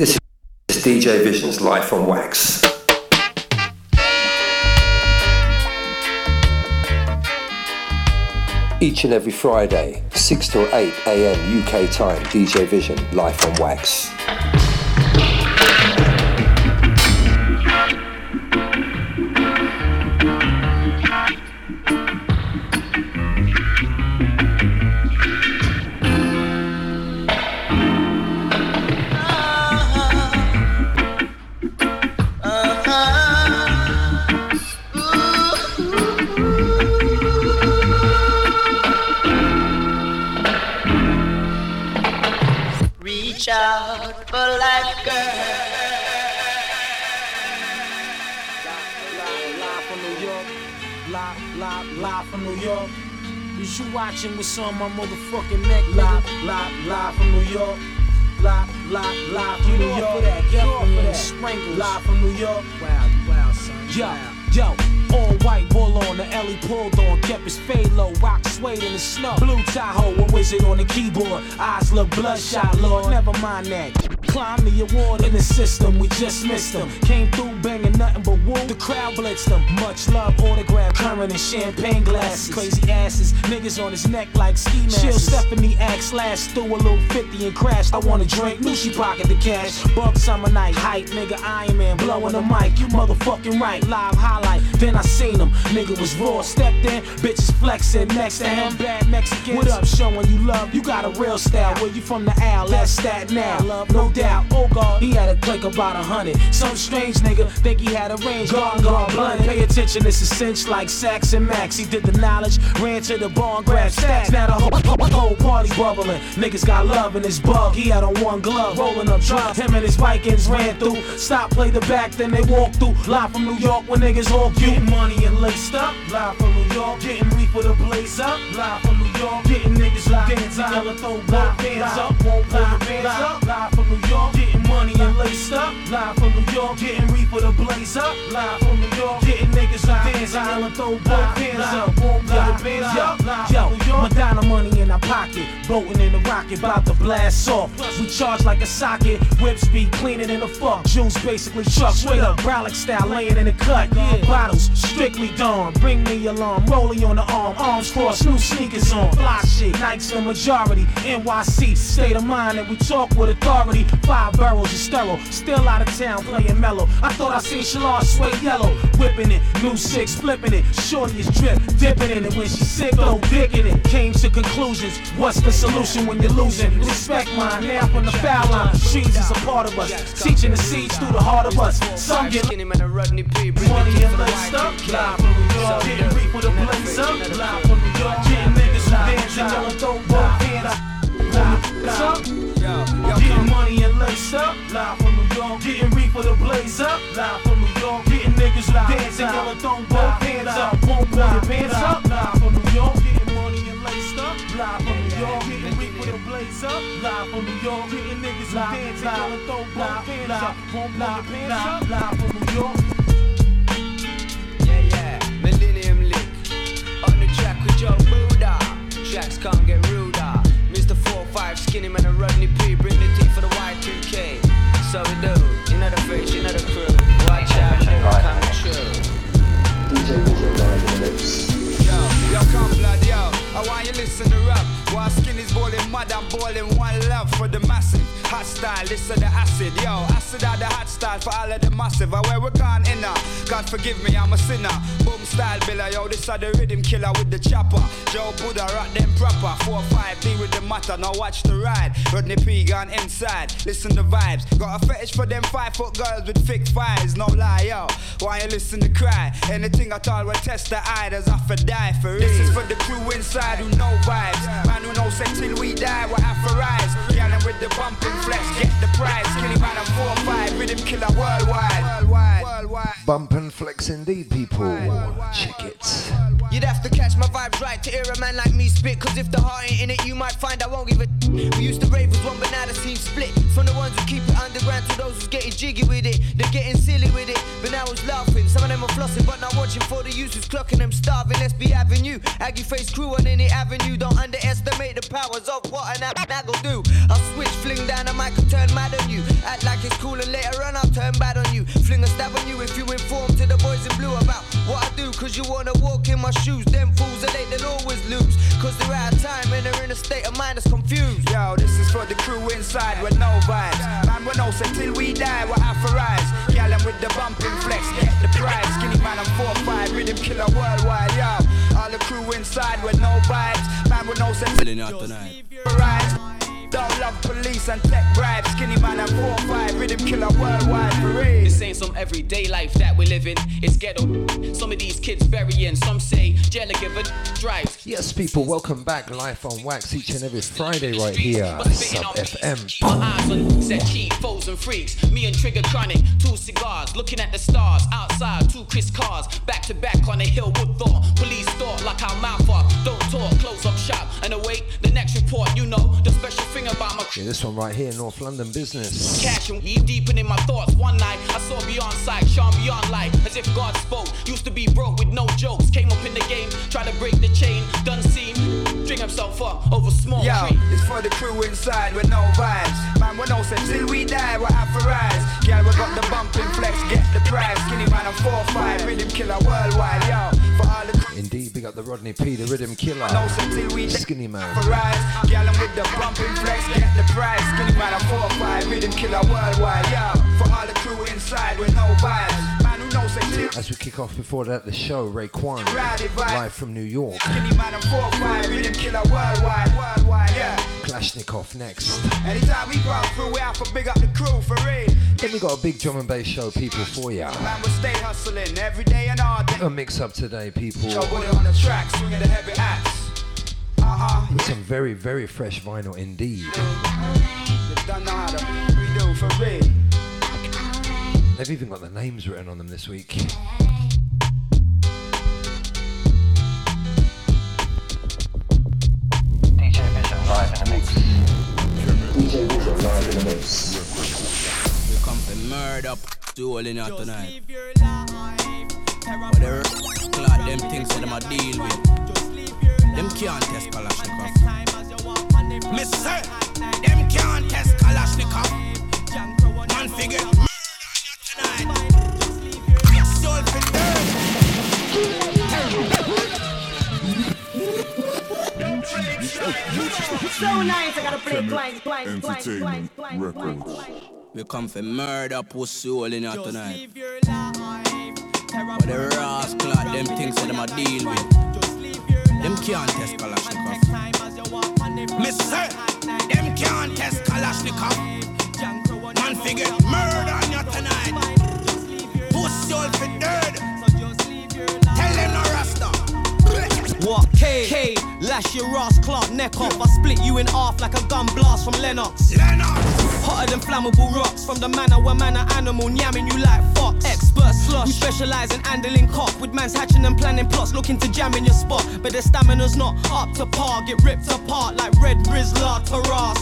This is DJ Vision's Life on Wax. Each and every Friday, 6 till 8 am UK time, DJ Vision, Life on Wax. Watching what's on my motherfucking neck, live, live, live from New York. Live, live, live from New York. Get off of that. Sprinkles. Live from New York. Wow, wow, son. Yo, yo. All white bull on the Ellie pulled on, kept his fade low, rock suede in the snow. Blue Tahoe, a wizard on the keyboard. Eyes look bloodshot, Lord, never mind that. Climb the award in the system, we just missed them. Came through banging nothing but wool, the crowd blitzed them. Much love, autograph, current and champagne glasses. Crazy asses, niggas on his neck like ski masks. Chill Stephanie X last threw a little 50 and crashed. I want a drink, knew she pocket the cash. Bug summer night, hype, nigga, Iron Man, blowing the mic. You motherfucking right, live highlight. Then I seen him. Nigga was raw, stepped in, bitches flexing next to him. Bad Mexicans. What up, showing you love? You got a real style. Where you from the Al? That's that now. Love, no doubt. Oh God, he had a click about a hundred. Some strange nigga think he had a range. Gone, gone, blunt. Pay attention, it's a cinch like Sax and Max. He did the knowledge, ran to the bar and grabbed stacks. Now the whole, whole party bubbling. Niggas got love in his bug. He had on one glove, rolling up drugs. Him and his Vikings ran through. Stop, play the back, then they walk through. Live from New York when niggas all cute money and laced up. Live from New York, getting reefer to blaze up. Live from New York, getting niggas who dance yellow throw both hands up. Won't pull your pants up. Live from New York, getting money and laced up. Live from New York, getting reefer to blaze up. Live from New York, getting niggas who dance and yellow throw both hands up. Won't pull your pants up. Yo, yo, Madonna money in our pocket, boating in the rocket, about to blast off. We charge like a socket, whips be cleaner than a fuck. Juice basically truck, straight up, Brolic style, laying in the cut. Bottles strictly dawn. Bring me alarm, rolling on the arm, arms crossed, new sneakers on. Fly shit, Nikes the majority. NYC, state of mind, and we talk with authority. Five barrels sterile, still out of town playing mellow. I thought I seen Shalon sway yellow, whipping it, new six, flipping it. Shorty is drip, dipping in it when she sick, though, digging it. Came to conclusions, what's the solution when you're losing? Respect mine, now from the foul line. Streets is a part of us, teaching the seeds through the heart of us. Some get money and laced up, live from New York, getting reef with a blaze up, live from New York, getting niggas who dance and yellow throw both hands up. Getting money and up, live from New York, getting reef with a blaze up, live from New York, getting niggas dance and yellow throw both hands up. Won't pull your pants up, live from New York, getting money and laced up, live from New York, getting reef with a blaze up, live from New York, getting niggas dance and yellow throw both hands up. Won't pull your pants up, live from New York. Joe Buddha. Tracks can't get ruder. Mr. 4-5, skinny man and Rodney P. Style, listen the acid. Yo, acid are the hot style for all of the massive. I wear we gone inner. God forgive me, I'm a sinner. Boom style billa, yo, this are the rhythm killer with the chopper. Joe Buddha rock them proper. 4-5, be with the matter, now watch the ride. Rodney P gone inside, listen the vibes. Got a fetish for them five foot girls with thick thighs, no lie, yo. Why you listen to cry? Anything at all will test the eye, there's I for die for real. This is for the crew inside who know vibes. Man who know say till we die, we have to rise. With the bumping flex, get the prize. Skinny man a 4-5, rhythm killer worldwide. Worldwide. Worldwide. Bump and flex indeed, people. Check it. You'd have to catch my vibes right to hear a man like me spit. Cause if the heart ain't in it, you might find I won't give a We used to rave as one, but now the scene split. From the ones who keep it underground to those who's getting jiggy with it. They're getting silly with it, but now it's laughing. Some of them are flossing, but not watching for the youth who's clocking them starving. Be having you. Aggie face crew on any avenue. Don't underestimate the powers of what an go do. I'll switch, fling down the mic and turn mad on you. Act like it's cool and later on I'll turn bad on you. Fling a stab on you if you inform to the boys in blue about what I do. Cause you wanna walk in my shoes. Them fools are late, they'll always lose. Cause they're out of time and they're in a state of mind that's confused. Yo, this is for the crew inside with no vibes. Man, we know, say till we die, we're authorized. Gal with the bumping flex, get the prize. Skinny man, I'm 4-5, rhythm killer worldwide, yo. All the crew inside with no vibes. Man, we know, say till Rise. Don't love police and tech bribes. Skinny man and 4-5, rhythm killer worldwide for real. This ain't some everyday life that we live in. It's ghetto. Some of these kids burying. Some say Jella give a drives. Yes, people, welcome back. Life on Wax each and every Friday right here. Sub FM. My eyes on set cheap foes and freaks. Me and Trigger Chronic, two cigars, looking at the stars. Outside, two Chris cars, back to back on a hill. Wood thought, police thought like our mouth up. Don't talk, close up shop and await the next report. You know the special thing about my. Yeah, this one right here, North London business. Cash and deep deepening my thoughts. One night I saw beyond sight, shone beyond light, as if God spoke. Used to be broke with no jokes. Came up in the game, tried to break the chain. Done seen, string himself up over small. Yo, it's for the crew inside with no vibes. Man, we no sense till we die, we're authorized. Girl, we got the bumping flex, get the prize. Skinny man, I'm 4-5, rhythm killer worldwide. Yo, for all the Indeed, big up the Rodney P, the rhythm killer. No sense till we Skinny man. I'm with the bumping flex, get the prize. Skinny man, I'm 4-5, rhythm killer worldwide. Yo, for all the crew inside with no vibes. As we kick off before that, the show, Raekwon, live from New York. Skinny man, I'm 4-5, rhythm killer worldwide, worldwide, yeah. Kalashnikov next. Anytime we go through, we have to big up the crew for real. Then we got a big drum and bass show, people, for ya. Man, we stay hustling every day and all day. A mix up today, people. Show put it on the track, swinging the heavy axe. Uh-huh. With some very, very fresh vinyl indeed. You don't know how to redo for real. They've even got the names written on them this week. Live in the mix. DJ Vision live in the mix. We come for murder, do all in here tonight. Whatever clock them things that them a deal with. Them can't test Kalashnikov. Miss sir, them can't test Kalashnikov. Man figure So nice, I gotta play twice, twice, twice, twice, twice, twice. We come for murder, pussy all in here tonight. Whatever ass clock them things that them a deal with. Them can't test Kalashnikov. Miss sir, them can't test Kalashnikov. Man figure murder on you tonight. Pussy all for dirt. Tell them no rasta. What? K, K, lash your ass, Clark, neck off. I split you in half like a gun blast from Lennox. Lennox. Hotter than flammable rocks from the manor where man are animal, yamming you like fox. Expert slush, we specialize in handling cock with man's hatching and planning plots, looking to jam in your spot. But their stamina's not up to par, get ripped apart like Red Rizzler Taras.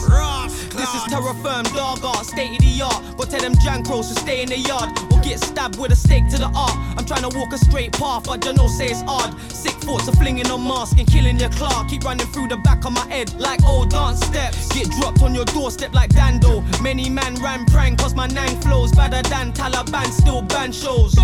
This is terra firm, dog art, state of the art. Go tell them jankros to stay in the yard or get stabbed with a stake to the art. I'm trying to walk a straight path, but you know say it's hard. Sick thoughts of flinging on mask and killing your Clark. Keep running through the back of my head like old dance steps. Get dropped on your doorstep like Dando. Many man ran prank cause my nine flows better than Taliban, still ban shows.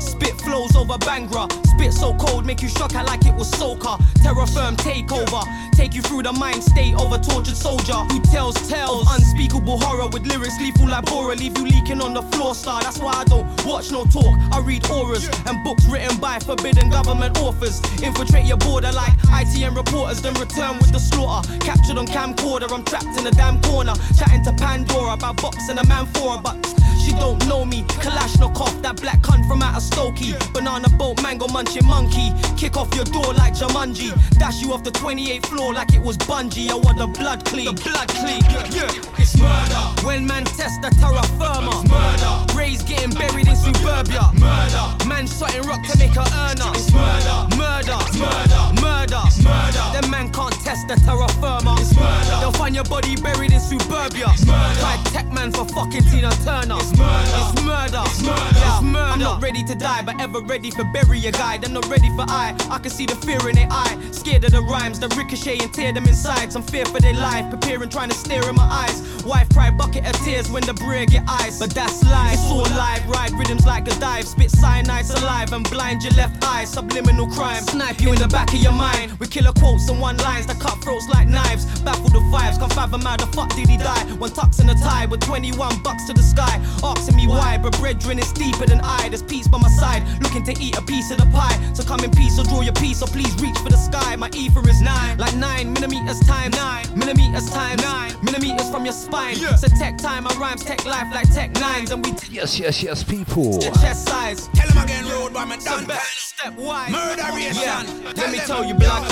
Spit flows over bhangra. Spit so cold, make you shock out like it was soca. Terra firm takeover. Take you through the mind state of a tortured soldier who tells tales. Unspeakable horror with lyrics lethal like Bora. Leave you leaking on the floor, star. That's why I don't watch no talk. I read auras and books written by forbidden government authors. Infiltrate your border like ITN reporters, then return with the slaughter. Captured on camcorder, I'm trapped in a damn corner. Chatting to Pandora about boxing a man for her, but she don't know me. Kalashnikov, that black cunt from out of Stokey. Banana boat, mango munching monkey. Kick off your door like Jumanji. Dash you off the 28th floor like it was bungee. I want the blood clean. The blood clean. Yeah, yeah. It's murder. When man test the terra firma. It's murder. Rays getting buried in suburbia. Murder. Man shotting rock to make. It's murder. Murder. Murder. Murder. Murder. Them man can't test the terra firma. It's murder. They'll find your body buried in suburbia. Murder. Try tech man for fucking Tina Turner. It's murder. It's murder. It's murder. It's murder. I'm not ready to die, but ever ready for bury a guy. They're not ready for I. I can see the fear in their eye. Scared of the rhymes that ricochet and tear them inside. Some fear for their life. Preparing, trying to stare in my eyes. Wife cry bucket of tears when the breer get ice. But that's life. It's all live. Ride rhythms like a dive. Spit cyanide alive and blind your left eye. Subliminal crime. Snipe you in the back of your mind. We killer quotes and one lines that cut throats like knives. Baffle the vibes. Can't fathom how the fuck did he die? One tucks in a tie with 21 bucks to the sky. Asking me why, but brethren is deeper than I. There's peace by my side. Looking to eat a piece of the pie. So come in peace or draw your piece or please reach for the sky. My ether is nine. Like nine millimeters time. Nine millimeters time. Nine millimeters from your spine. Yeah. So tech time. My rhymes tech life like tech nines. And we. T- yes, yes, yes, people. Chest size. Tell him again, road boy, my done step wide. Murderation. Yeah. Let me tell you, blood.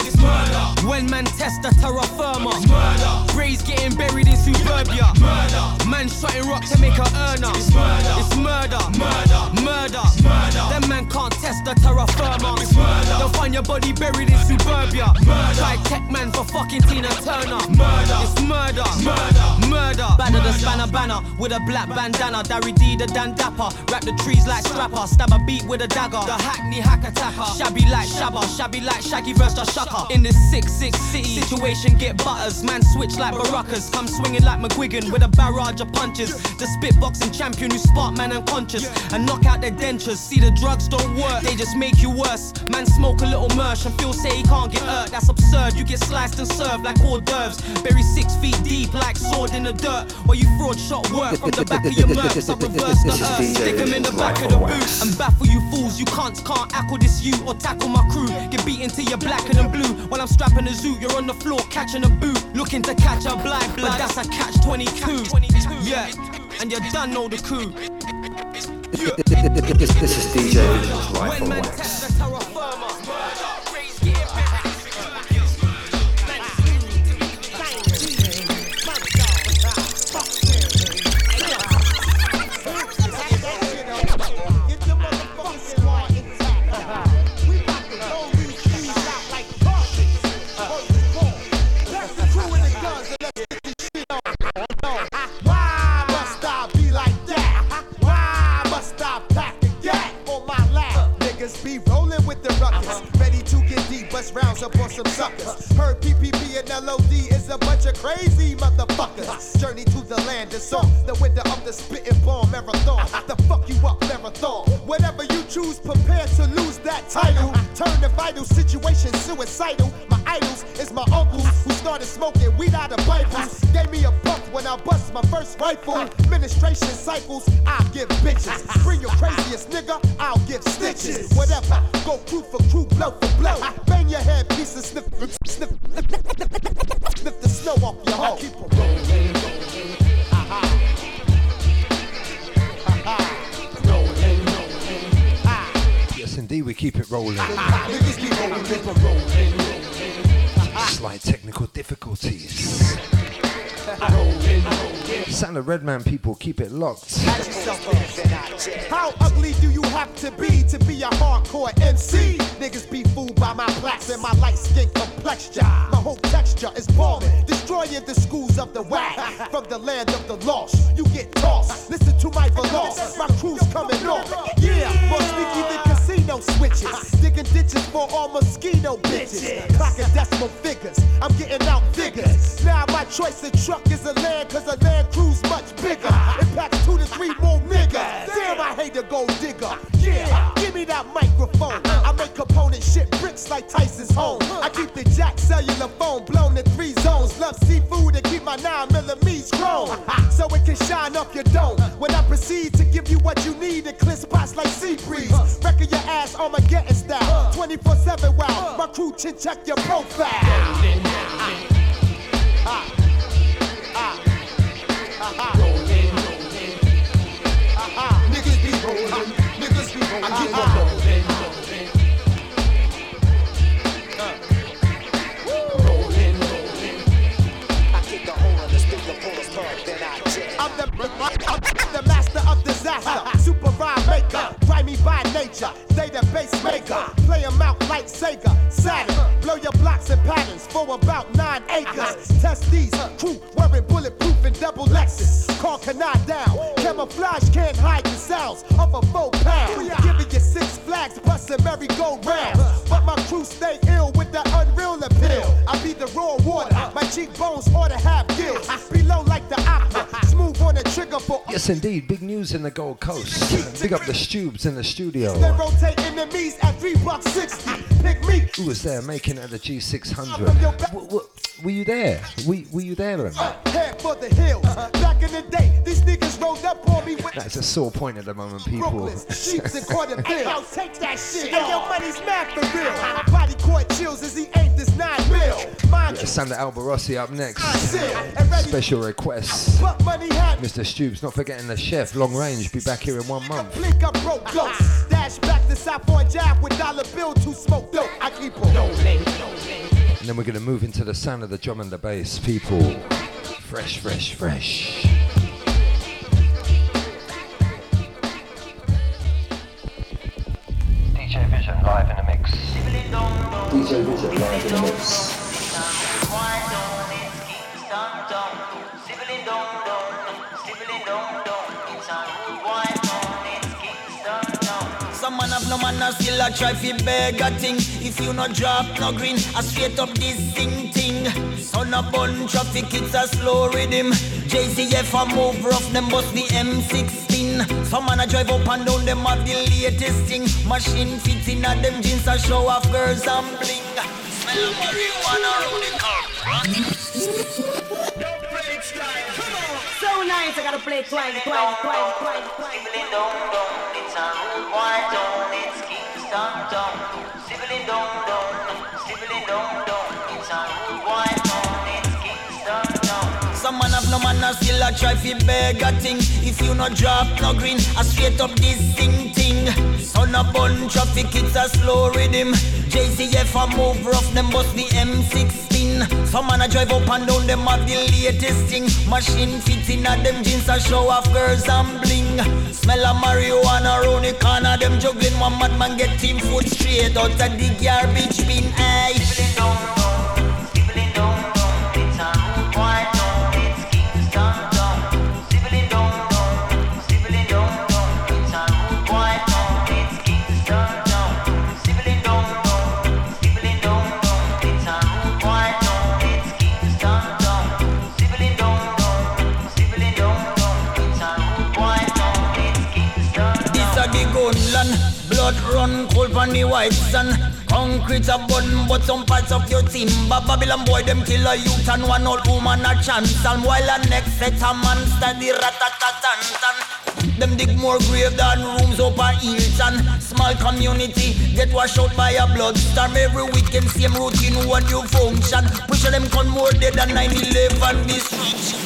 It's murder. When man test the terra firma. It's murder. Brays getting buried in suburbia. Murder. Man shotting rock to make a earner. It's murder. It's murder. Murder. Murder. Murder. Them man can't test the terra firma. It's murder. They'll find your body buried in suburbia. Murder. Try tech man for fucking Tina Turner. Murder. It's murder. Murder. Murder. Banner the spanner banner with a black bandana. Dari D the Dan Dapper. Wrap the trees like strapper. Stab a beat with a dagger. The hackney hack attacker. Shabby like Shabba. Shabby like Shaggy versus Shaka. In this 6-6 city situation, get butters. Man switch like Baracas. Come swinging like McGuigan with a barrage of punches. The spitboxing champion who spark man unconscious and knock out their dentures. See the drugs don't work, they just make you worse. Man smoke a little merch and feel say he can't get hurt. That's absurd. You get sliced and served like hors d'oeuvres. Bury six feet deep like sword in the dirt. While you fraud shot work from the back of your mercs. I reverse the earth. Stick them in the back of the boot and baffle you fools. You can't can't ackle this you or tackle my crew. Get beaten till you're blacker than blue. While I'm strapping a zoo, you're on the floor catching a boot. Looking to catch a blind blood, that's a catch 22. Yeah, and you done know the coup. Yeah. This, is DJ Life on Wax. Complexion. Stubes in the studio. They rotate enemies at three bucks sixty. Pick me. Who was there making at the G600? W- w- were you there? Were, were you there? Then? Head for the hills. Uh-huh. Back in the day, these niggas rolled up on me with That's a sore point at the moment, people. Brooklyn, sheets and quarter bills. Yo, take that shit. Hey, yo, money's mad for real. Body court chills as he ain't this nine mil. Mind Yeah, Sander Albarossi up next. Sit and ready. Special requests. But money had Mr. Stubes, not forgetting the chef, long range, be back here in one month. Blink up broke ghost. Dash back to South on Jab with dollar bill to smoke dope. I keep on. And then we're going to move into the sound of the drum and the bass, people. Fresh, fresh, fresh. DJ Vision live in the mix. DJ Vision live in the mix. Man have no man a still a try fi beg a thing. If you no drop no green, I straight up this sing thing. Son a bun traffic, it's a slow rhythm. JCF a move rough, them bust the M16. Some man a drive up and down, them have the latest thing. Machine fits in a them jeans a show off girls and bling. Smell of marijuana around the car. So nice, I gotta play twice, twice, twice, twice, twice. Some man have no man a still a try fi beg a thing. If you no drop no green, I straight up this thing. Son a bun traffic, it's a slow rhythm. JCF a move rough, them bust the M16. Some man a drive up and down, them have the latest thing. Machine fits in a them jeans a show off girls and bling. Smell of marijuana round the corner, them juggling one madman get team foot straight out of the garbage bin. Aye. On the white sun. Concrete a bun, but some parts of your timber. Babylon boy them kill a youth and one old woman a chance. And while a next set a monster the ratatatan. Them dig more grave than rooms a Hilton. Small community get washed out by a blood storm. Every weekend same routine one new function. Push them con more dead than 9-11 destruction.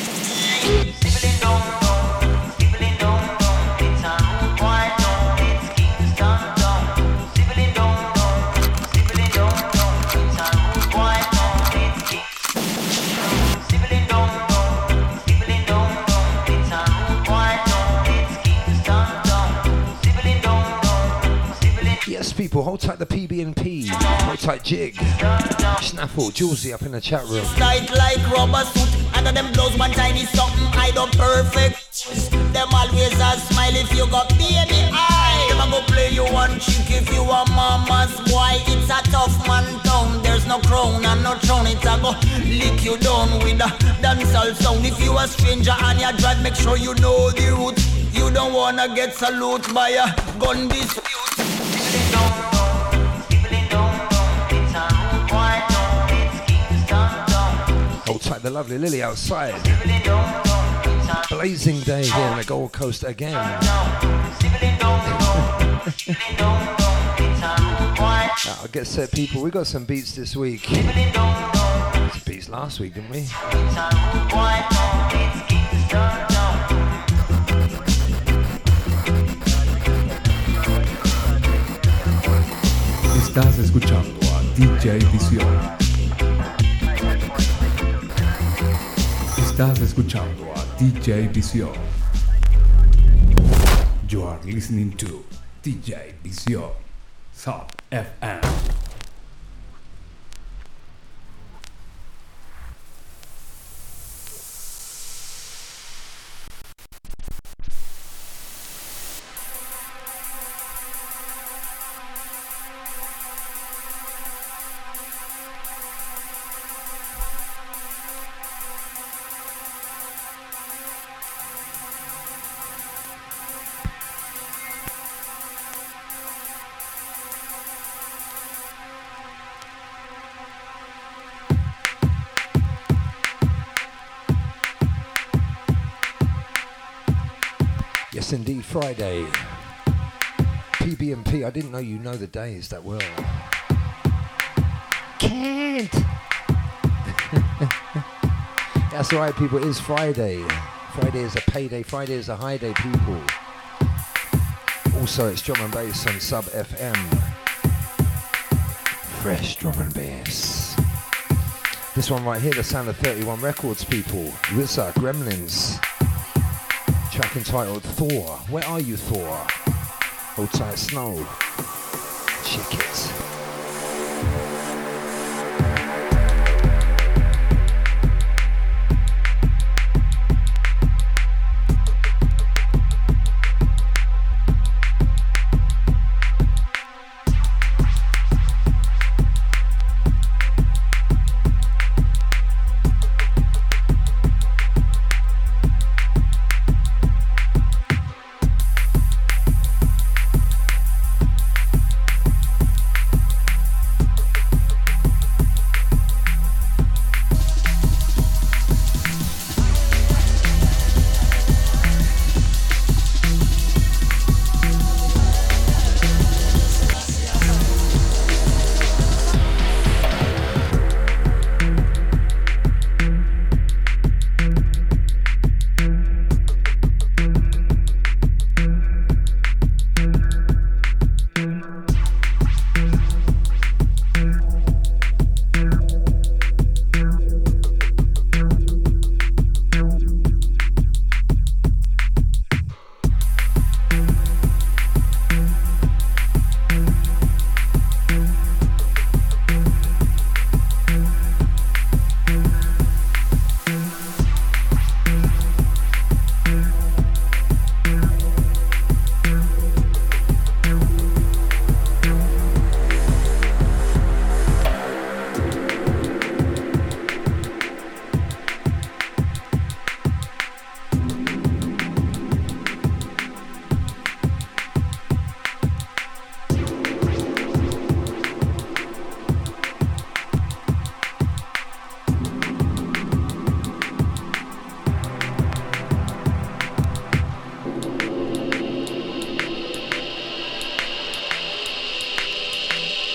People, hold tight the PB&P. Hold tight Jig. Snaffle, Julesy up in the chat room. Tight like rubber suit. Under them blows one tiny something. I don't perfect. Them always a smile if you got baby eye. Them a go play you one chick if you a mama's boy. It's a tough man town. There's no crown and no throne. It's a go lick you down with a dancehall sound. If you a stranger and you drive make sure you know the route. You don't wanna get salute by a gun dispute Oh, Hold tight the lovely Lily outside. Blazing day here in the Gold Coast again. I get set, uh, people. We got some beats this week. Some beats last week, didn't we? Estás escuchando a DJ Visión. Estás escuchando a DJ Visión. You are listening to DJ Visión. Sub FM. Friday. PBMP, I didn't know you know the days that well. Can't. That's right, people. It is Friday. Friday is a payday. Friday is a high day, people. Also, it's drum and bass on Sub FM. Fresh drum and bass. This one right here, the sound of 31 Records, people. Rizza, Gremlins. Track entitled Thor. Where are you, Thor? Hold tight, Snow. Check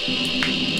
Música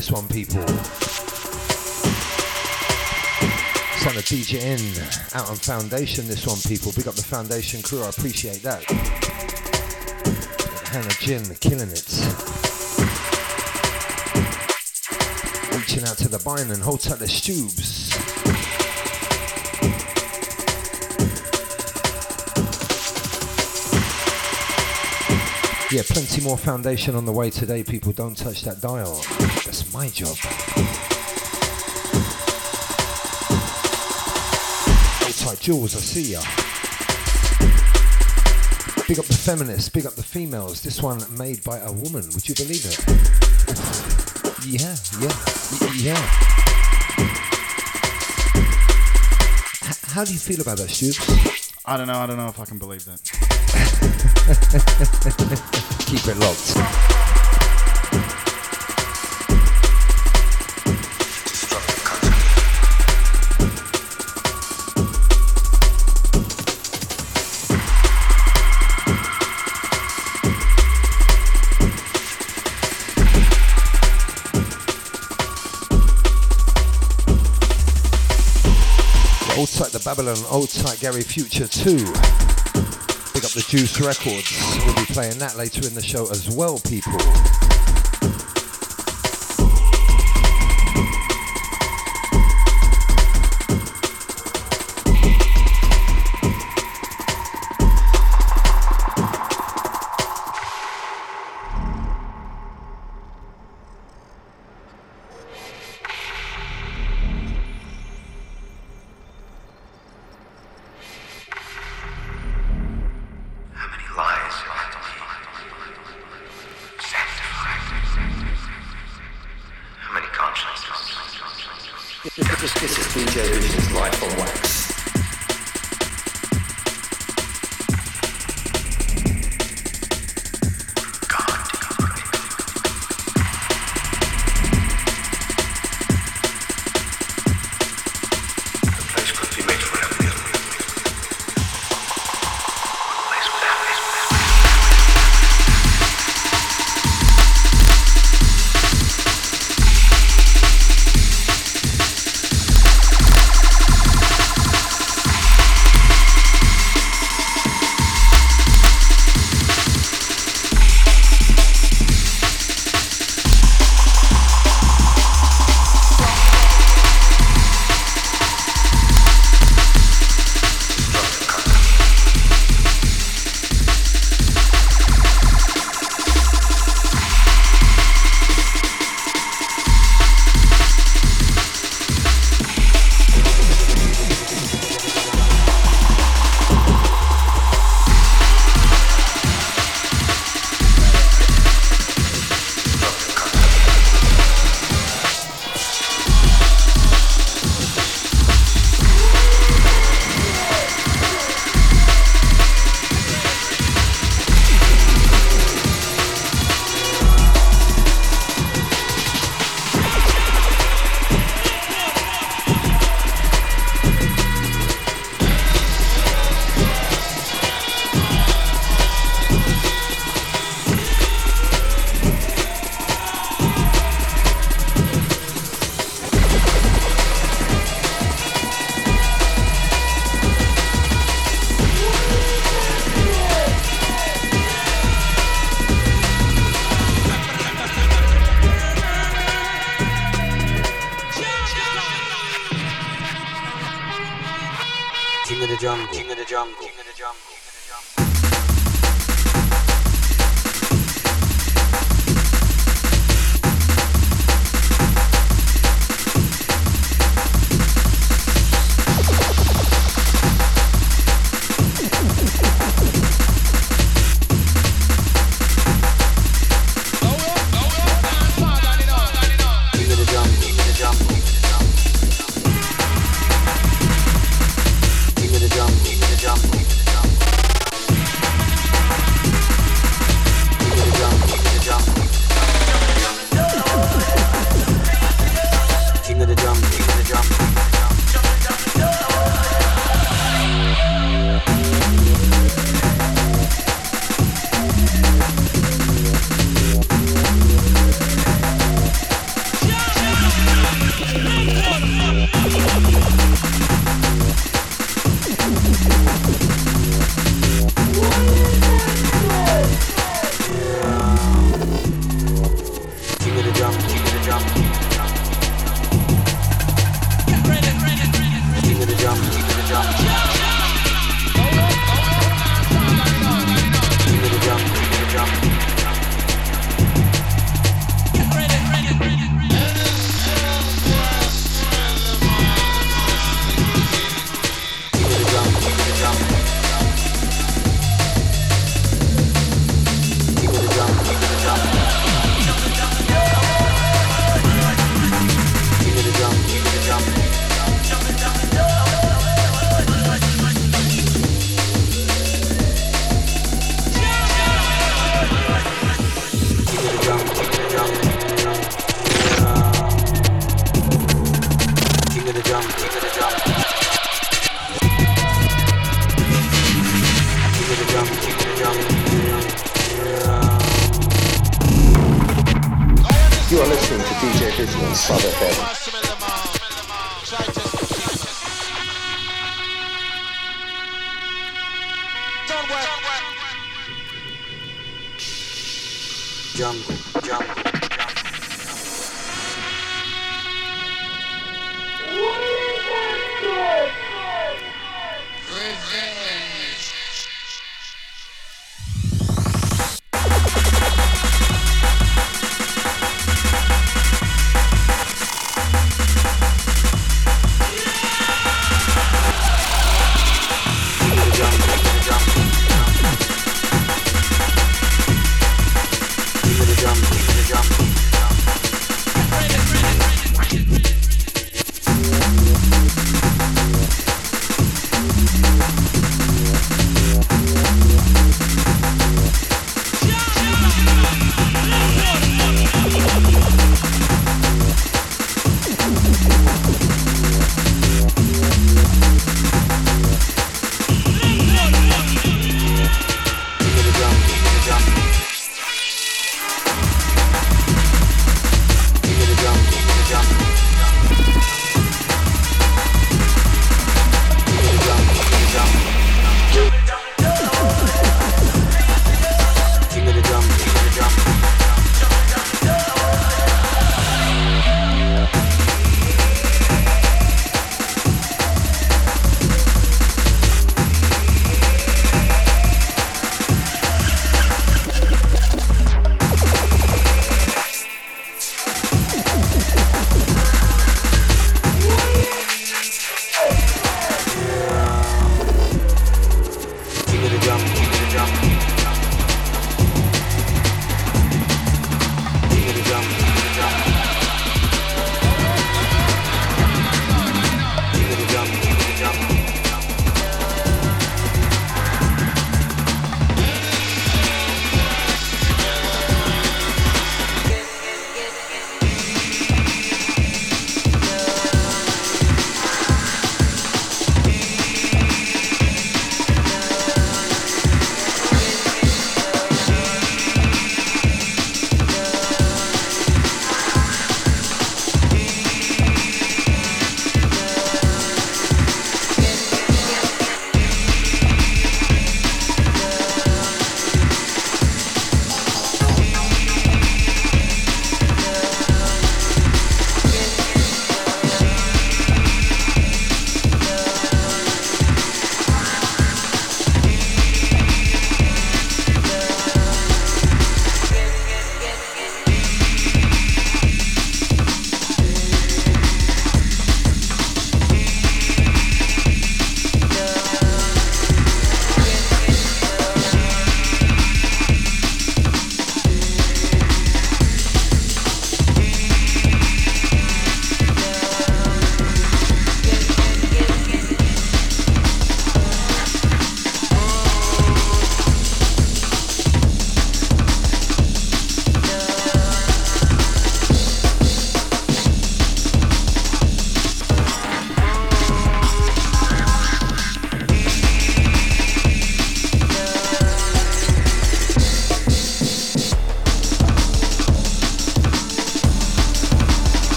this one, people. Son of DJ out on Foundation, this one, people. Big up the Foundation crew, I appreciate that. Hannah Jin, killing it. Reaching out to the Bine and hold tight the Stubes. Yeah, plenty more foundation on the way today, people. Don't touch that dial. That's my job. Hold tight, Jules, I see ya. Big up the feminists, big up the females. This one made by a woman, would you believe it? Yeah, yeah, yeah. H- how do you feel about that, Stu? I don't know, I don't know if I can believe that. Keep it locked. Old tight the Babylon, old tight Gary Future 2 up the Juice Records. We'll be playing that later in the show as well, people. Vision's Life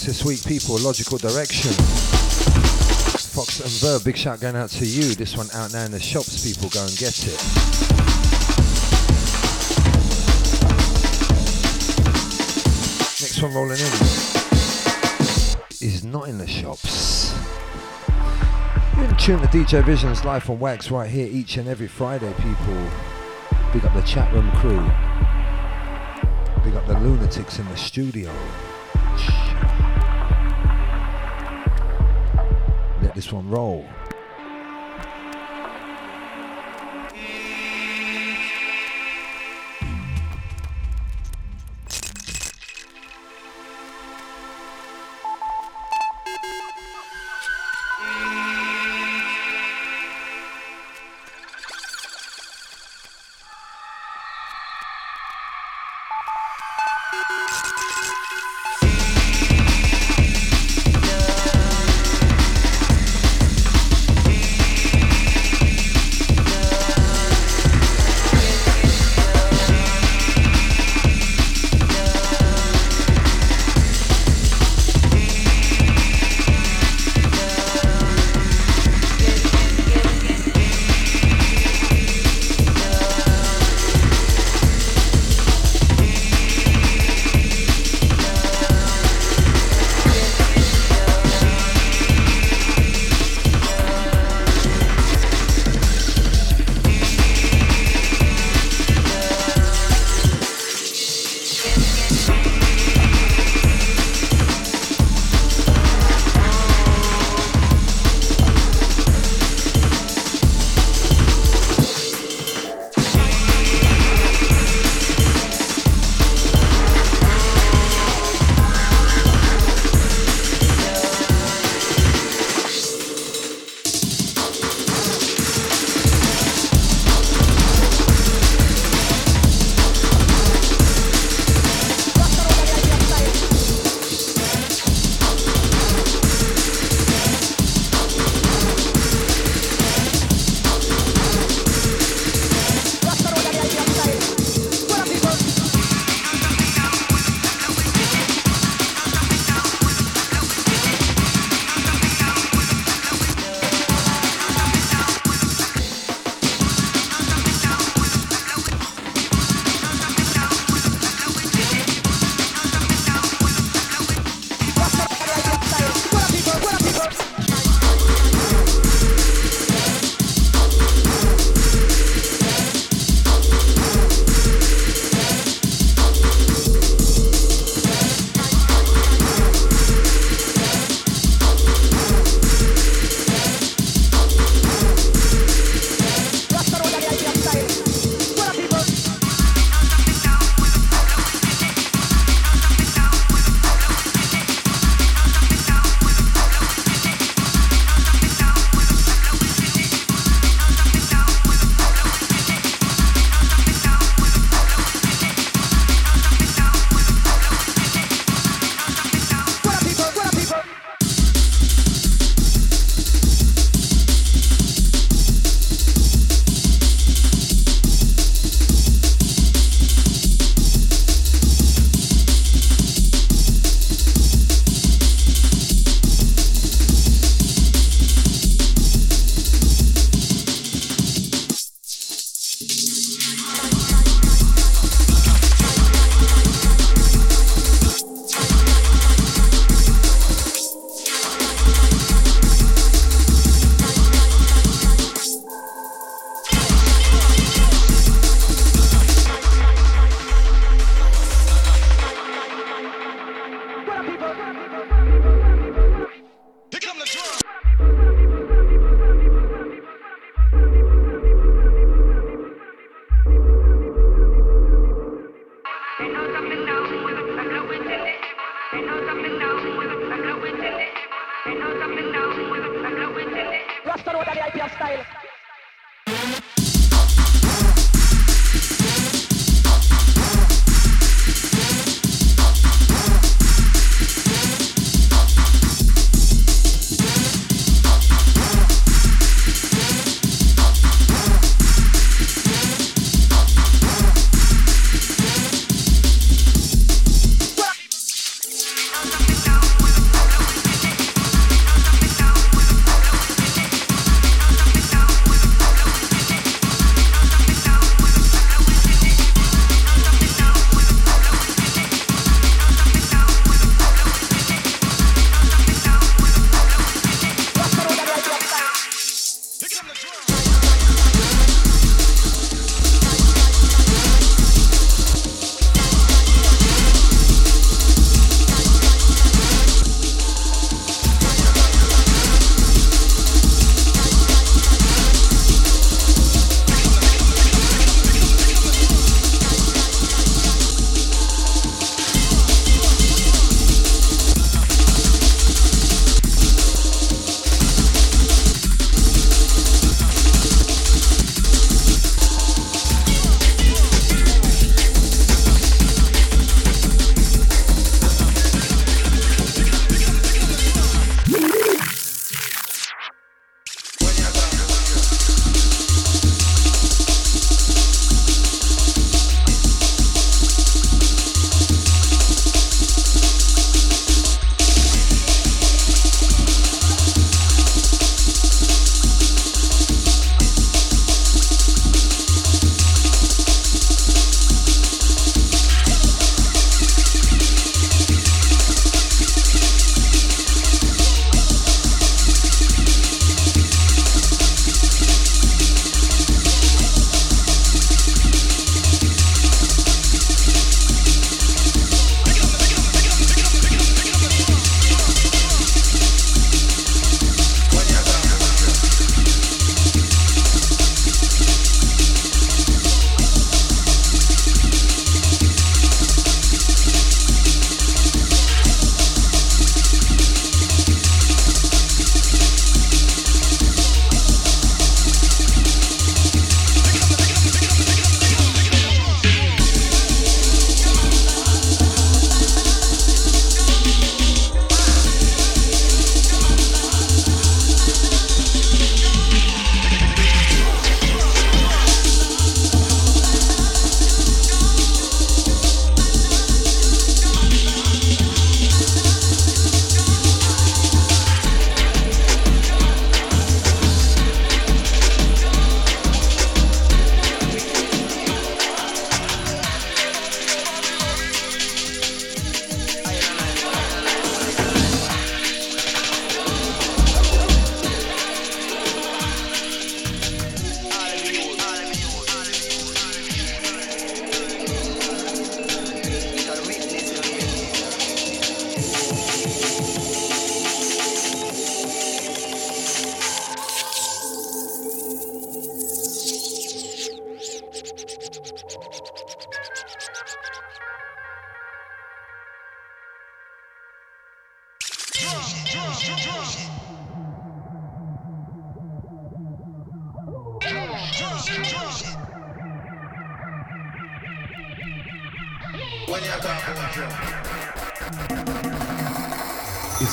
This week, people. Logical Direction. Fox and Verb, big shout going out to you. This one out now in the shops, people. Go and get it. Next one rolling in is not in the shops. You're in tune to DJ Vision's Life on Wax right here each and every Friday, people. Big up the chat room crew. Big up the lunatics in the studio. Let this one roll.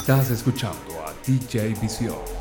Estás escuchando a DJ Vision.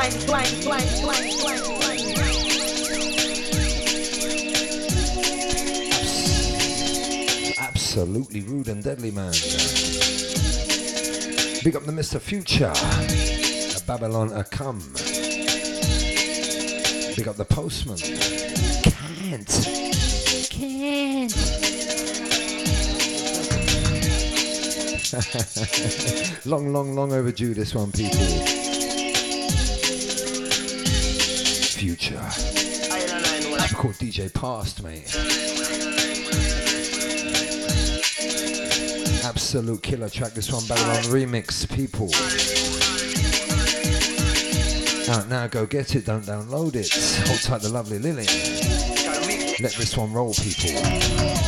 Twang, twang, twang, twang, twang. Absolutely rude and deadly, man. Big up the Mr. Future. A Babylon a come. Big up the postman. Can't. Can't. long, long, long overdue this one, people. Future. That's called DJ Past, mate. Absolute killer track, this one, Babylon Remix, people. Out now, go get it, don't download it. Hold tight the lovely Lily. Let this one roll, people.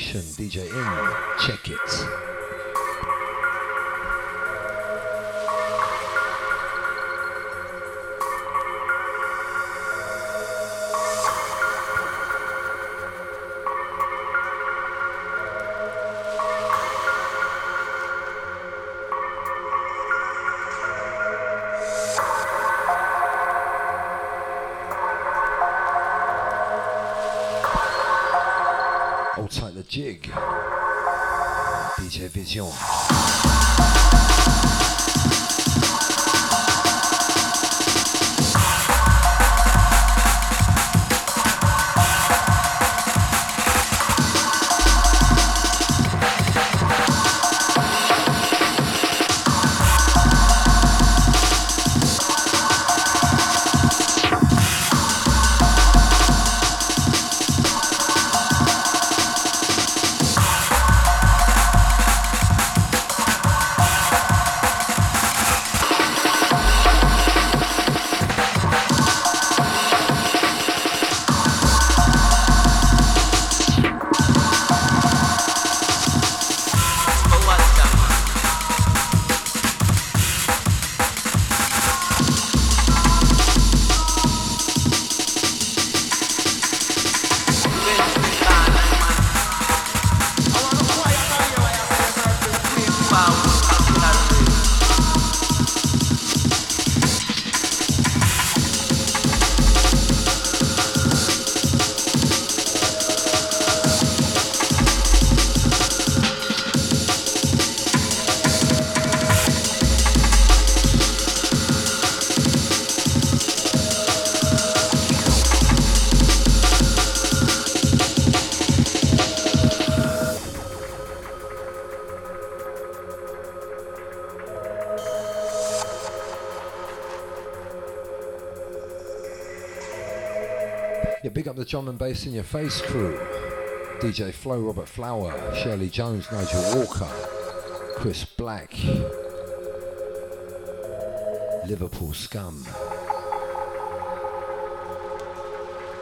DJ John and Bass in Your Face crew. DJ Flo, Robert Flower, Shirley Jones, Nigel Walker, Chris Black, Liverpool Scum.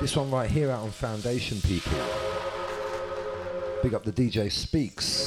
This one right here out on Foundation People. Big up the DJ Speaks.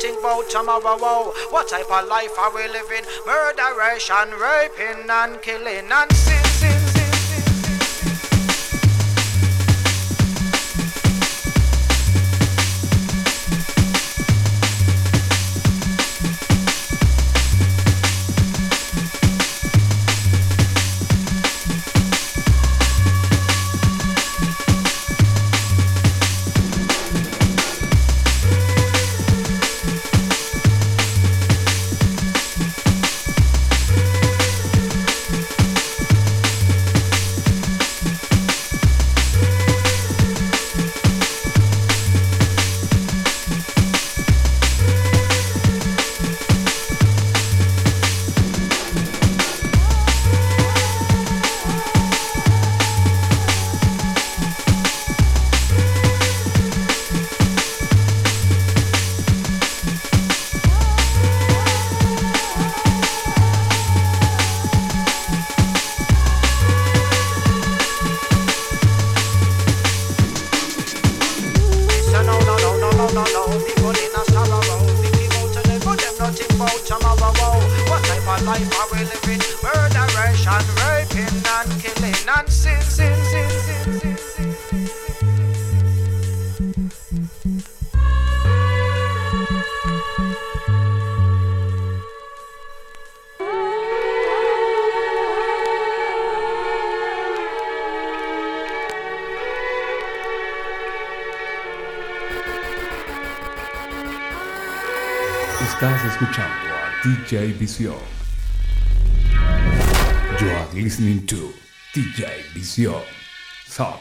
Think about tomorrow. What type of life are we living? Murderation, raping, and killing, and sin. DJ Vision. You are listening to DJ Vision. Sub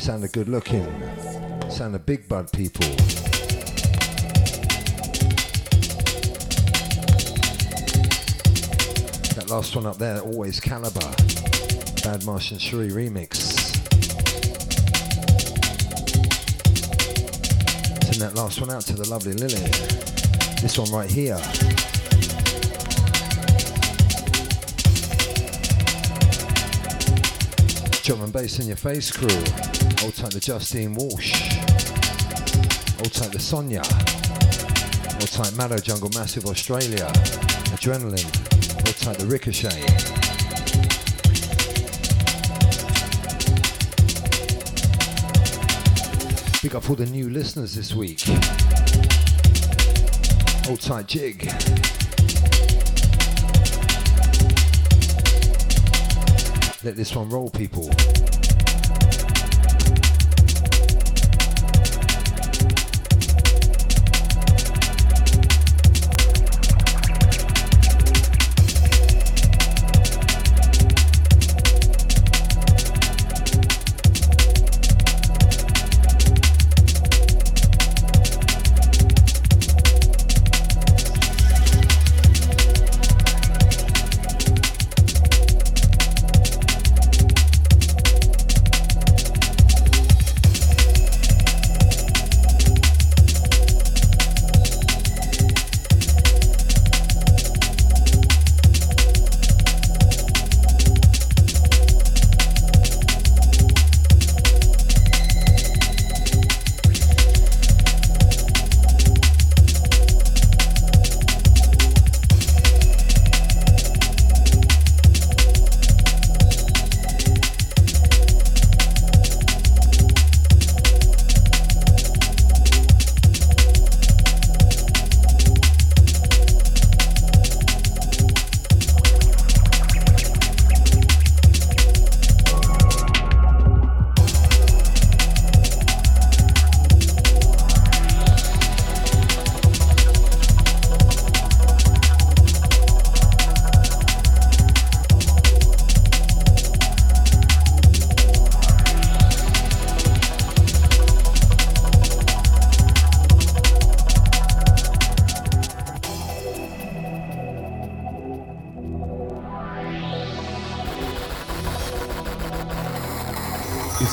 Sounded good looking. Sounded big bud, people. That last one up there, always Calibre. Bad Martian Shuri remix. Send that last one out to the lovely Lily. This one right here. Drum and bass in your face crew. Old time the Justine Walsh. Old time the Sonia. Old time Mallow Jungle Massive Australia. Adrenaline. Old time the Ricochet. Big up all the new listeners this week. Old tight jig. Let this one roll, people.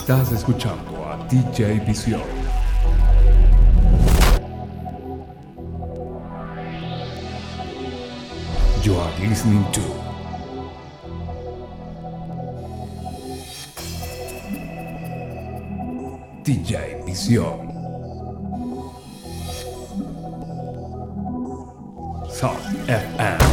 Estás escuchando a DJ Visión. You are listening to DJ Visión. Soft FM.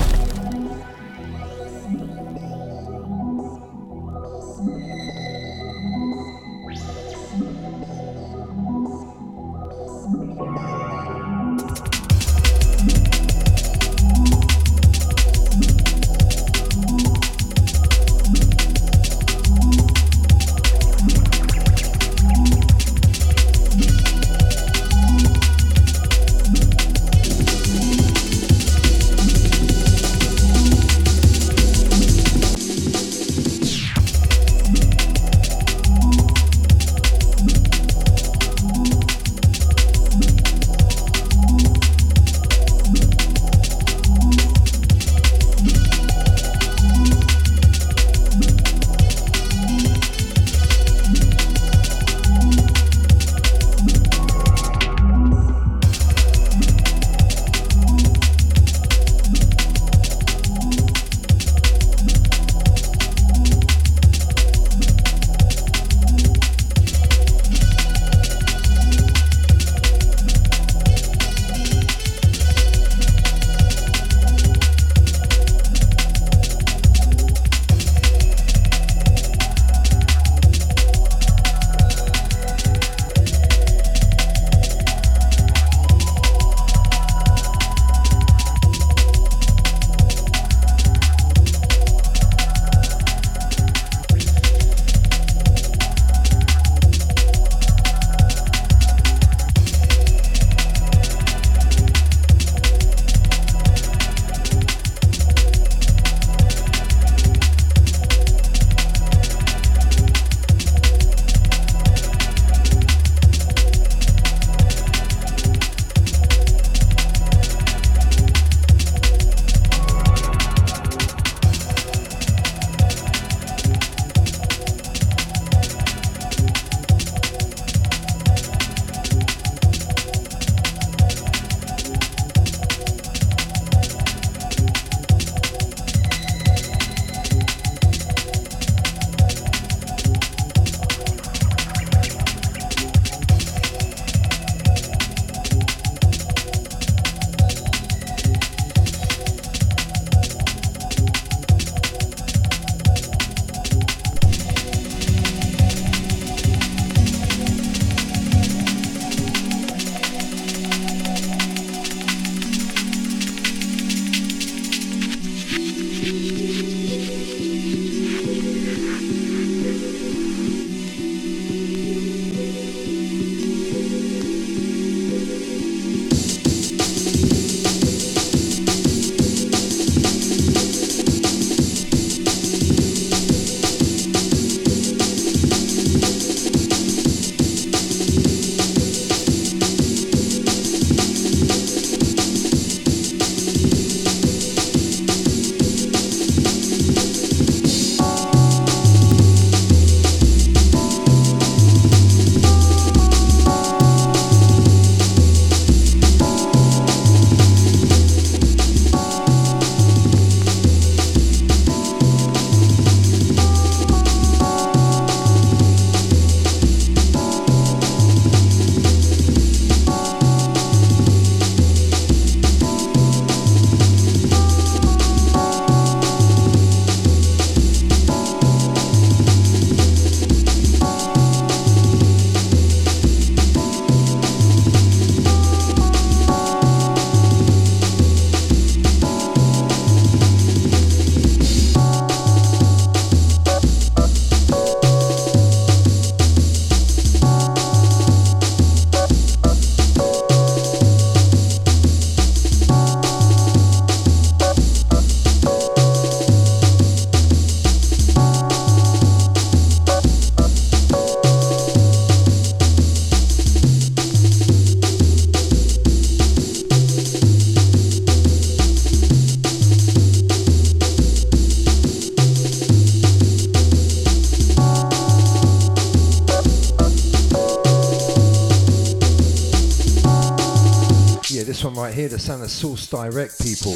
The sound of Source Direct people.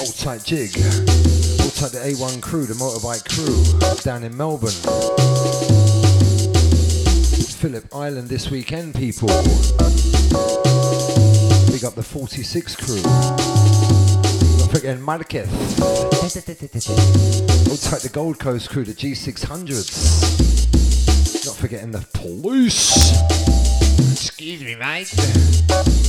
Old tight jig. Old tight the A1 crew, the motorbike crew down in Melbourne. Phillip Island this weekend, people. Big up the 46 crew. Don't forgetting Marquez. Old tight the Gold Coast crew, the G600s. Not forgetting the police. Excuse me, mate.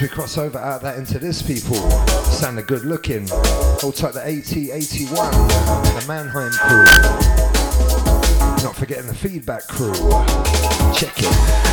We cross over out that into this people, sounding good looking. Hold tight the AT81, the Mannheim crew. Not forgetting the feedback crew. Check it.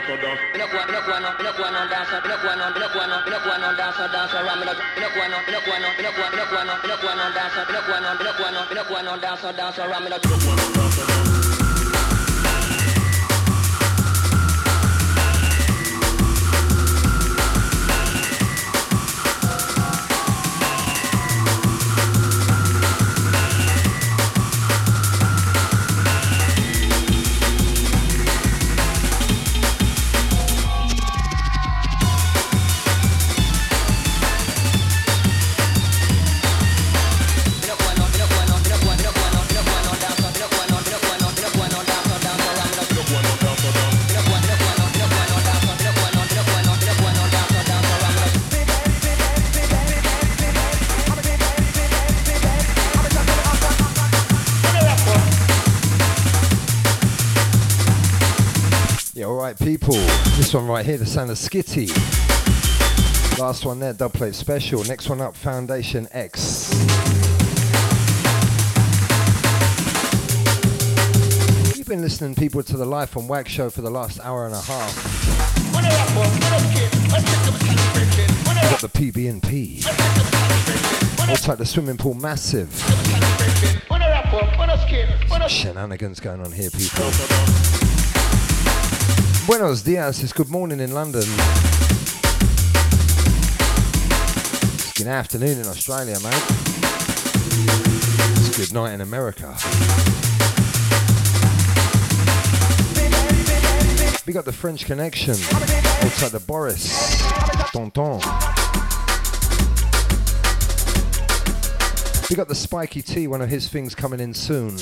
down, so down. Me no go, me no go no, me no go no dancer, me no go no, me no go no, me no go no dancer, dancer. Ram me no, me no go no, me no go no, me no go, me no go no, me no go no dancer, me no go no, me no go no, me no go no dancer, dancer. Ram me no. This one right here, the sound of Skitty. Last one there, dubplate special. Next one up, Foundation X. You've been listening, people, to the Life on Wax show for the last hour and a half. We've got the PB&P. Also like the swimming pool massive. Shenanigans going on here, people. Buenos dias, it's good morning in London. It's good afternoon in Australia, mate. It's good night in America. We got the French connection outside the Boris. Tonton. We got the Spiky T, one of his things coming in soon.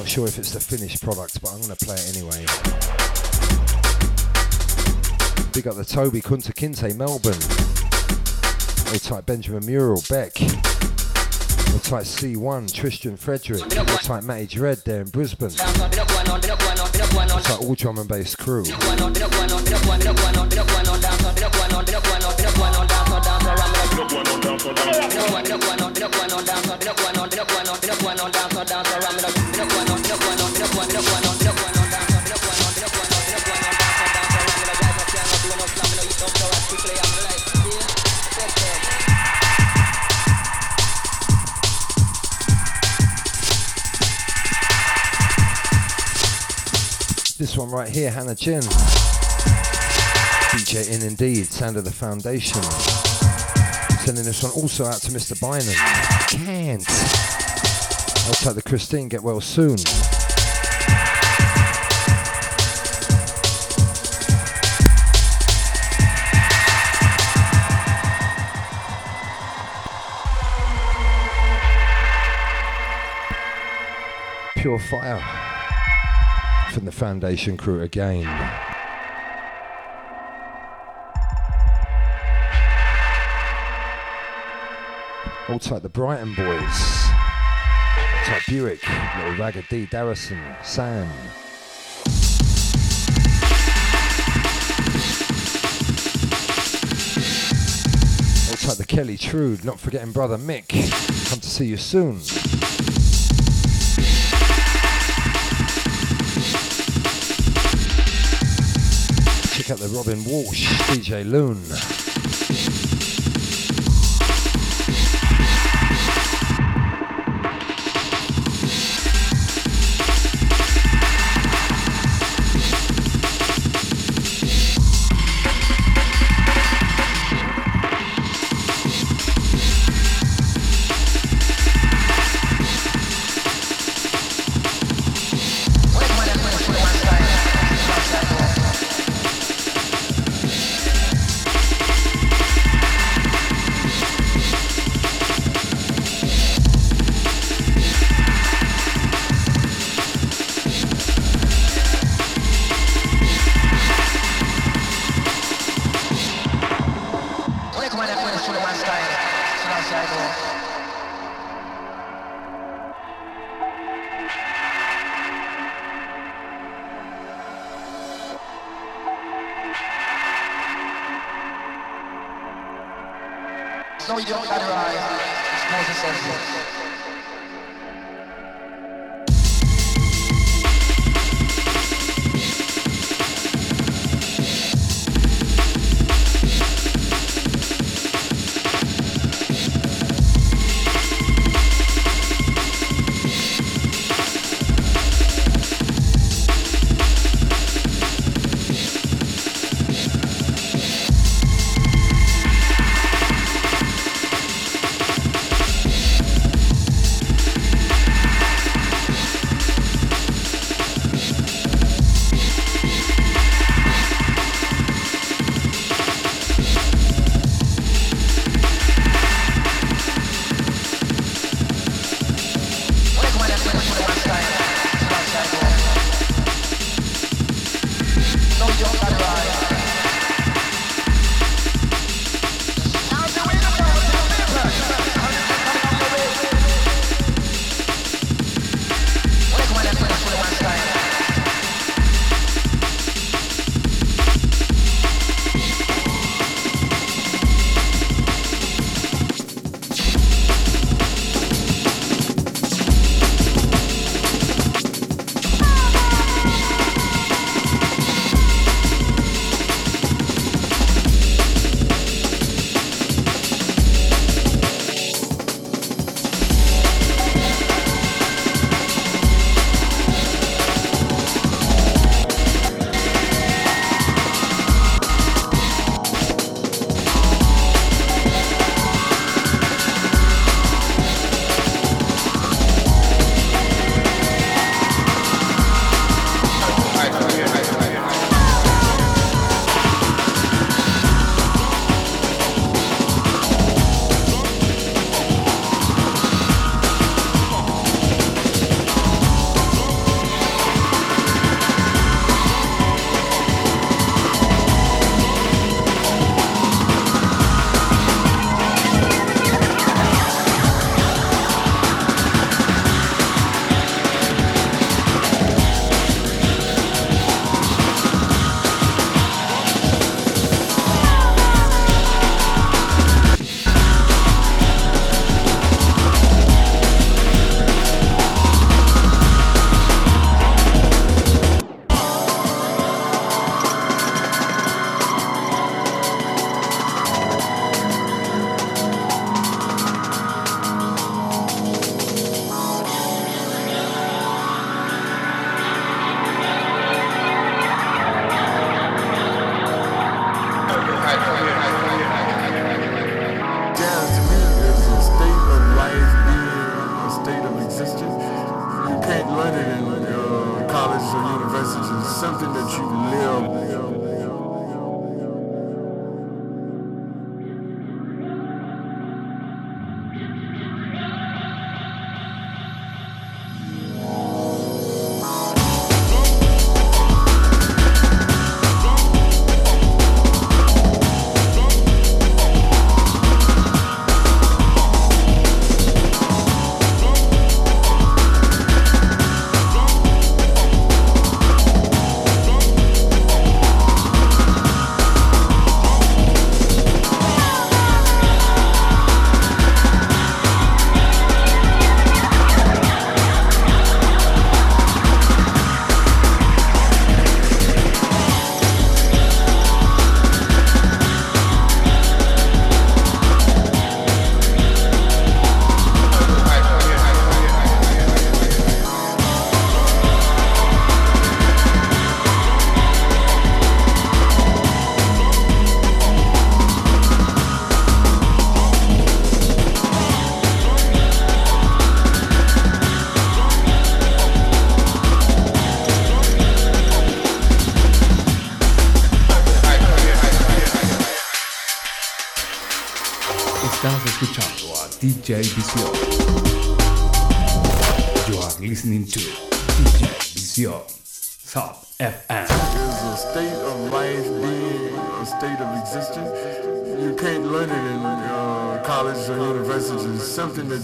Not sure if it's the finished product, but I'm going to play it anyway. We got the Toby Kunta Kinte, Melbourne. Old type Benjamin Mural, Beck. Old type C1, Tristan Frederick. Old type Matty Dread there in Brisbane. Old type all drum and bass crew. This one right here, Hannah Chin. DJ in indeed, sound of the foundation. Sending this one also out to Mr. Bynum. Can't. I'll tell the Christine, get well soon. Pure fire from the foundation crew again. All type the Brighton boys. Type Buick, little Ragged D, Darrison, Sam. All type the Kelly Trude, not forgetting brother Mick. Come to see you soon. Check out the Robin Walsh, DJ Loon.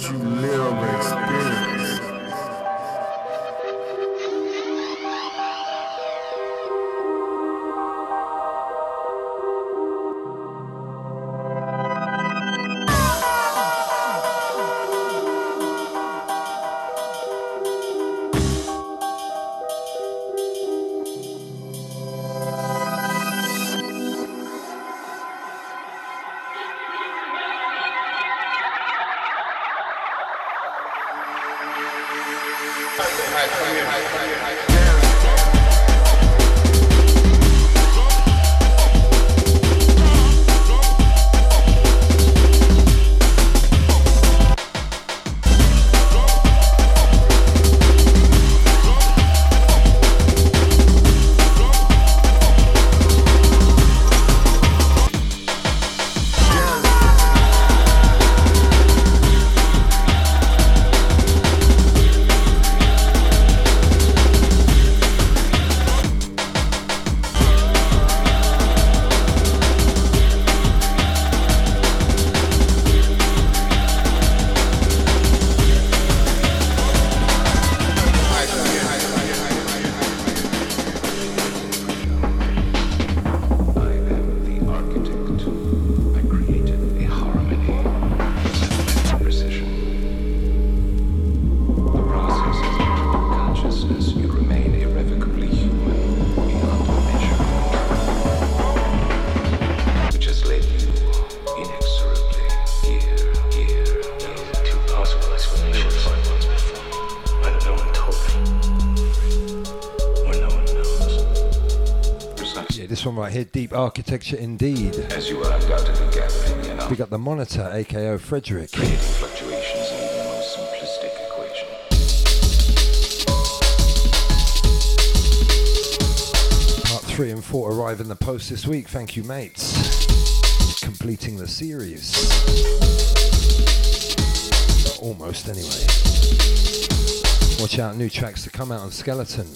You live architecture indeed. As you are undoubtedly gathering, you know. We got the monitor, aka Frederick. Creating fluctuations in even the most simplistic equation. Part three and four arrive in the post this week. Thank you, mates. Completing the series. Almost, anyway. Watch out, new tracks to come out on Skeleton.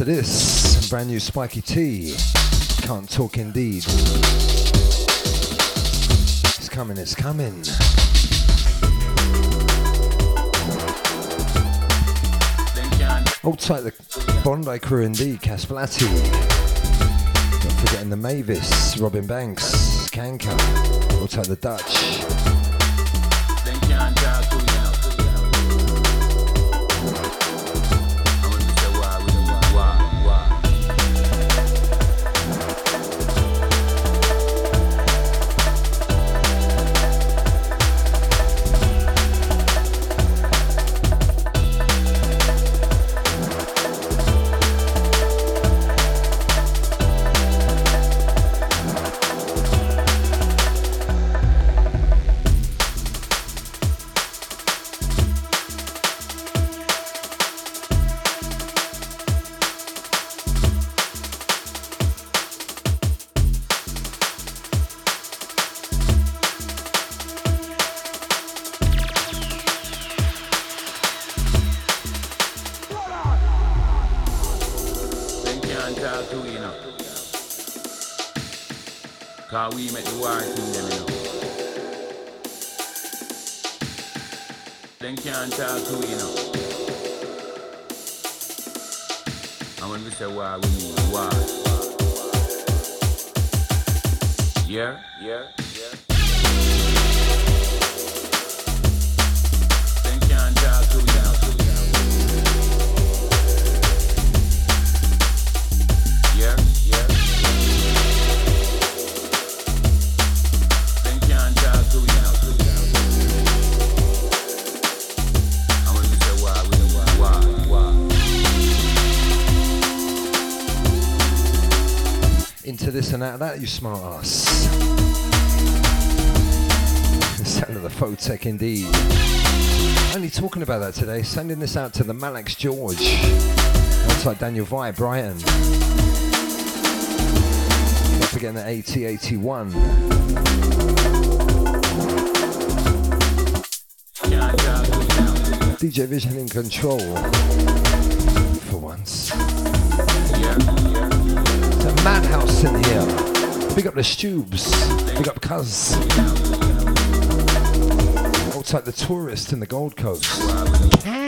Into this brand new Spiky T. Can't talk indeed. It's coming, it's coming. Hold tight the Bondi crew indeed, Casplati. Not forgetting the Mavis, Robin Banks, Kanka. Tight the Dutch. Out of that, you smart ass. The sound of the Photek indeed. Only talking about that today, sending this out to the Malex George. Outside Daniel Vi, Brian. Not forgetting the AT81. DJ Vision in control. The Stubes. Big up Cuz. Outside the tourist in the Gold Coast.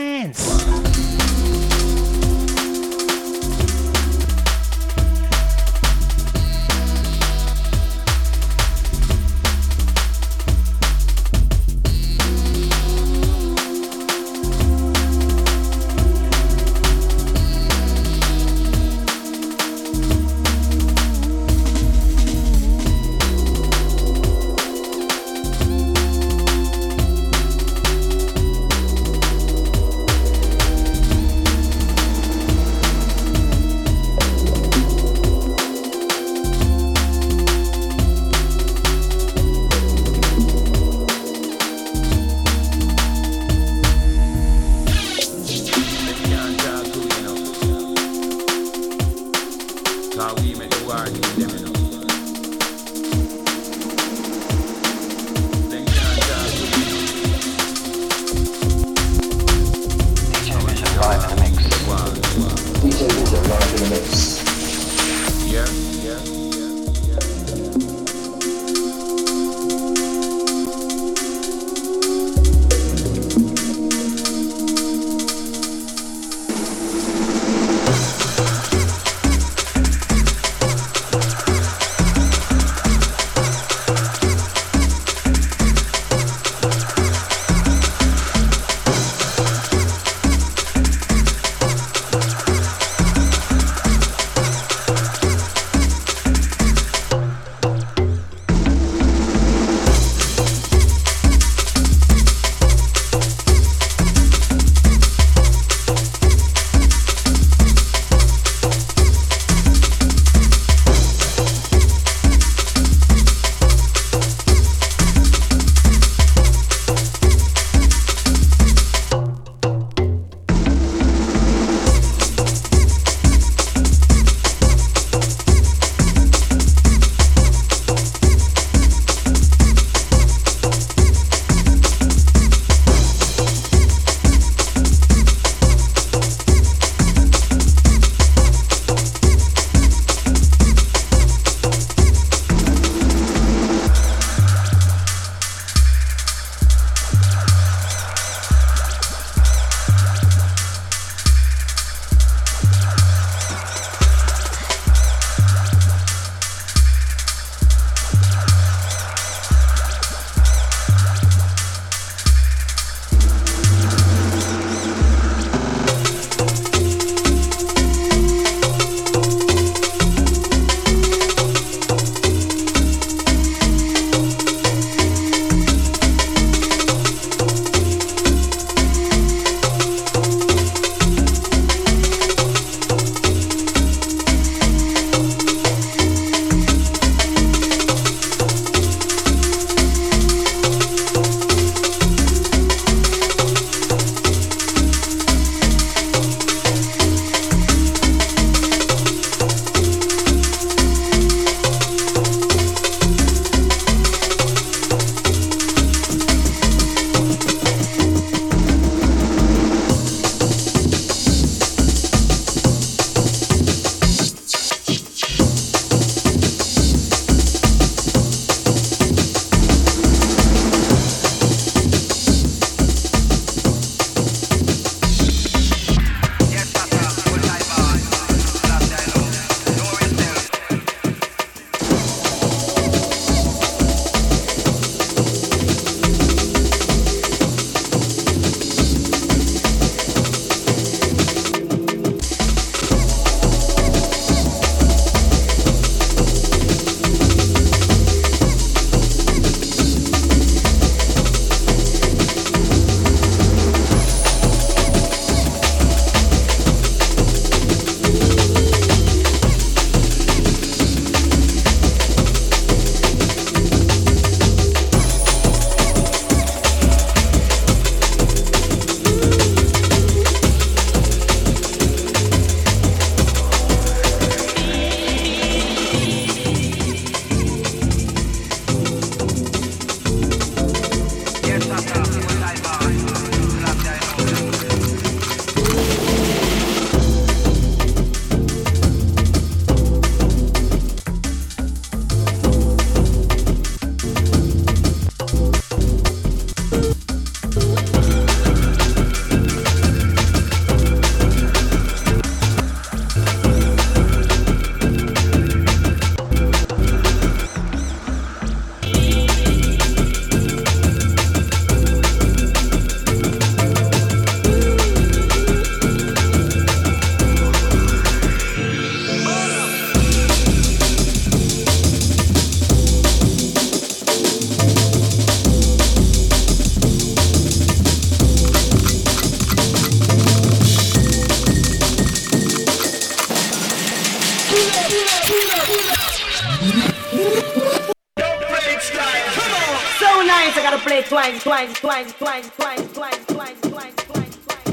twice, twice, twice, twice, twice, twice, twice, twice, twice,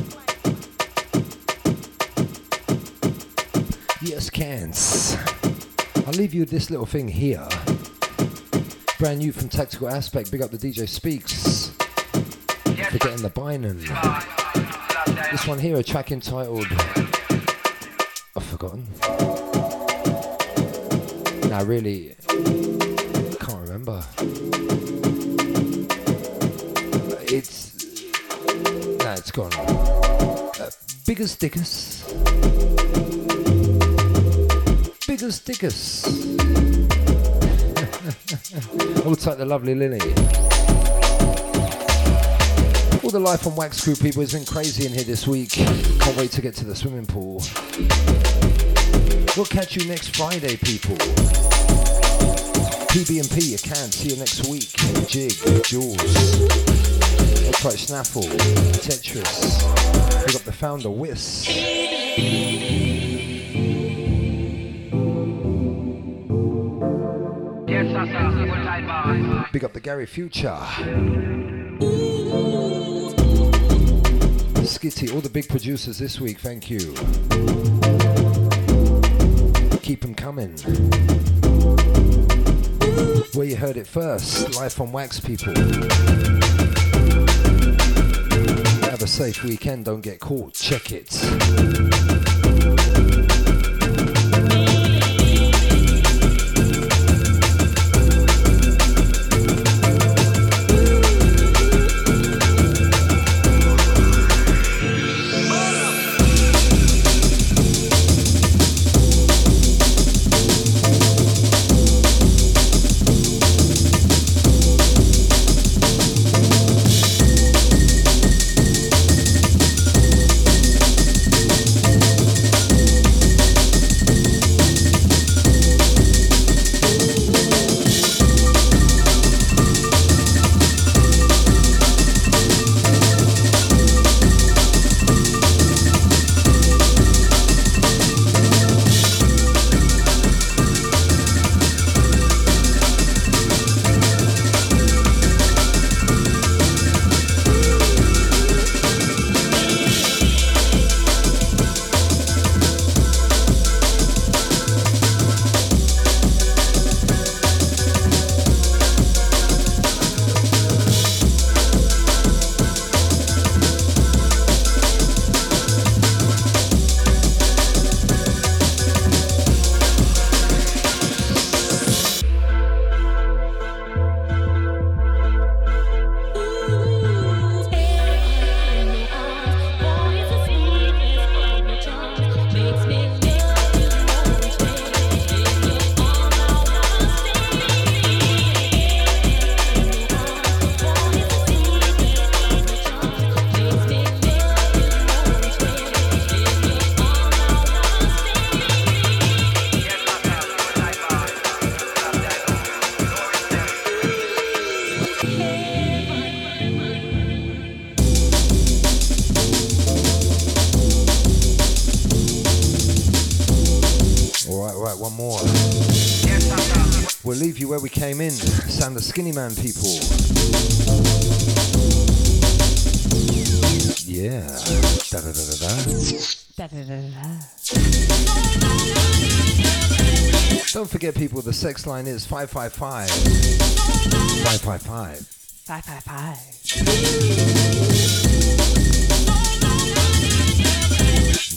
twice. Yes, Cans. I'll leave you this little thing here. Brand new from Tactical Aspect. Big up the DJ Speaks for getting the binin. This one here, a track entitled. I've forgotten. Nah, really. Can't remember. It's. Nah, it's gone. Uh, bigger stickers. Bigger stickers. Hold tight, the lovely Lily. All the Life on Wax crew people has been crazy in here this week. Can't wait to get to the swimming pool. We'll catch you next Friday, people. PB&P, you can. See you next week. Jig, Jules. Hold tight, Snaffle. Tetris. We got the founder, Wiss. Big up the Gary Future. Skitty, all the big producers this week, thank you. Coming. Where you heard it first, live on Wax people. Have a safe weekend, don't get caught, check it. Skinny man people. Yeah. Da da da da da. Don't forget, people, the sex line is 555 555. Five, five, five.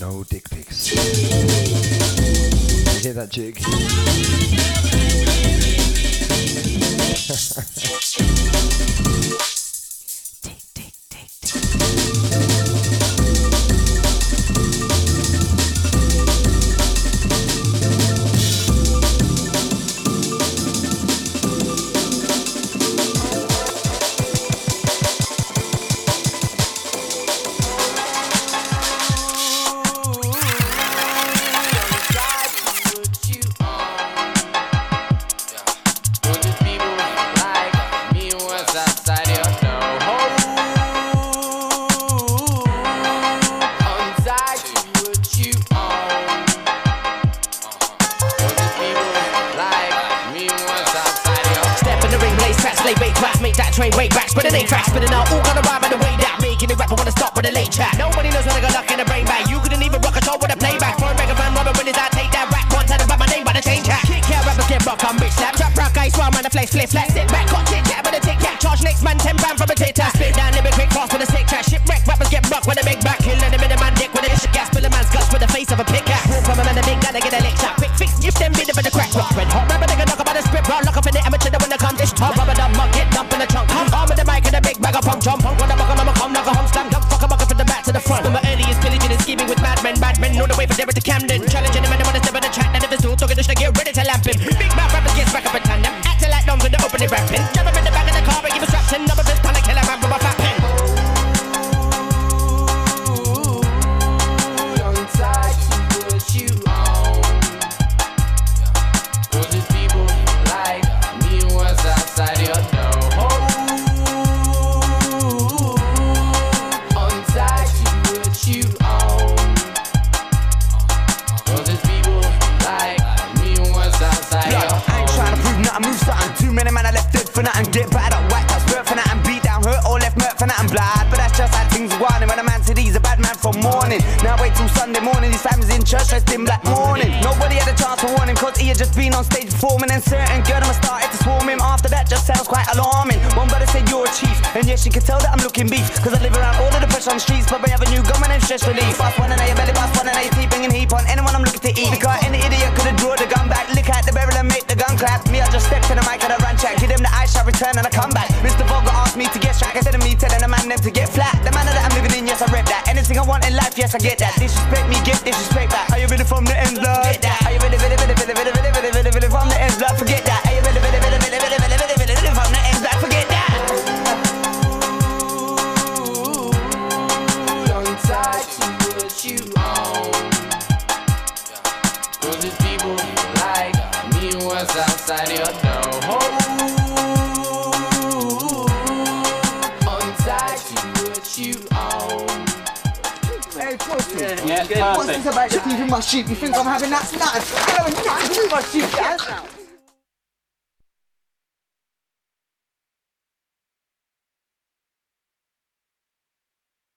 No dick pics. You hear that jig? Thank you.